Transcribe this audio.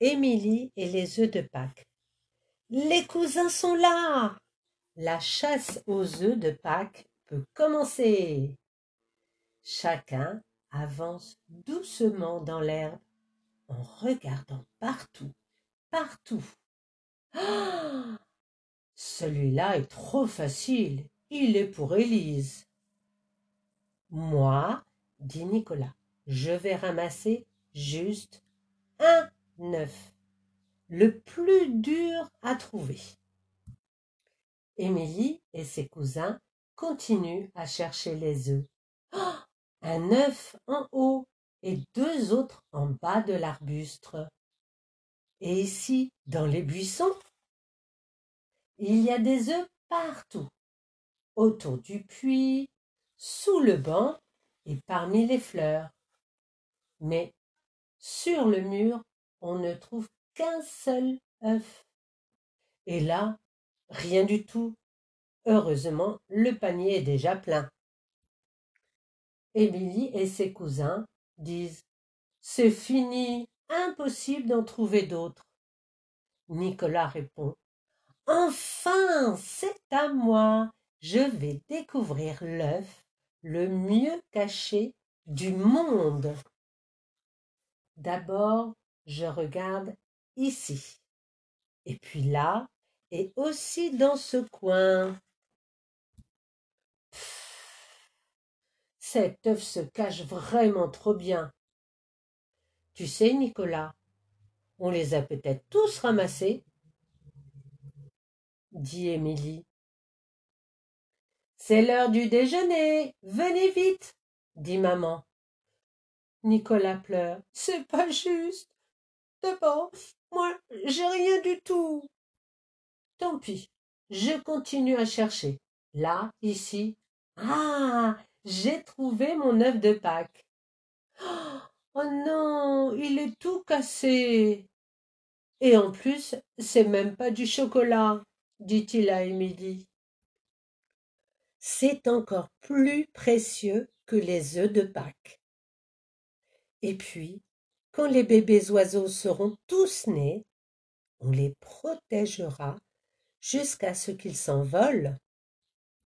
Émilie et les œufs de Pâques. Les cousins sont là. La chasse aux œufs de Pâques peut commencer. Chacun avance doucement dans l'herbe en regardant partout, partout. Ah Celui-là est trop facile. Il est pour Élise. Moi, dit Nicolas, je vais ramasser juste un neuf, le plus dur à trouver. Émilie et ses cousins continuent à chercher les œufs. Oh, un œuf en haut et deux autres en bas de l'arbuste. Et ici, dans les buissons, il y a des œufs partout, autour du puits, sous le banc et parmi les fleurs. Mais sur le mur, on ne trouve qu'un seul œuf. Et là, rien du tout. Heureusement, le panier est déjà plein. Émilie et ses cousins disent C'est fini, impossible d'en trouver d'autres. Nicolas répond Enfin, c'est à moi. Je vais découvrir l'œuf le mieux caché du monde. D'abord, je regarde ici, et puis là, et aussi dans ce coin. cet œuf se cache vraiment trop bien. Tu sais, Nicolas, on les a peut-être tous ramassés, dit Émilie. C'est l'heure du déjeuner. Venez vite, dit maman. Nicolas pleure. C'est pas juste. D'abord, moi, j'ai rien du tout. Tant pis, je continue à chercher. Là, ici. Ah, j'ai trouvé mon œuf de Pâques. Oh non, il est tout cassé. Et en plus, c'est même pas du chocolat, dit-il à Émilie. C'est encore plus précieux que les œufs de Pâques. Et puis, quand les bébés oiseaux seront tous nés, on les protégera jusqu'à ce qu'ils s'envolent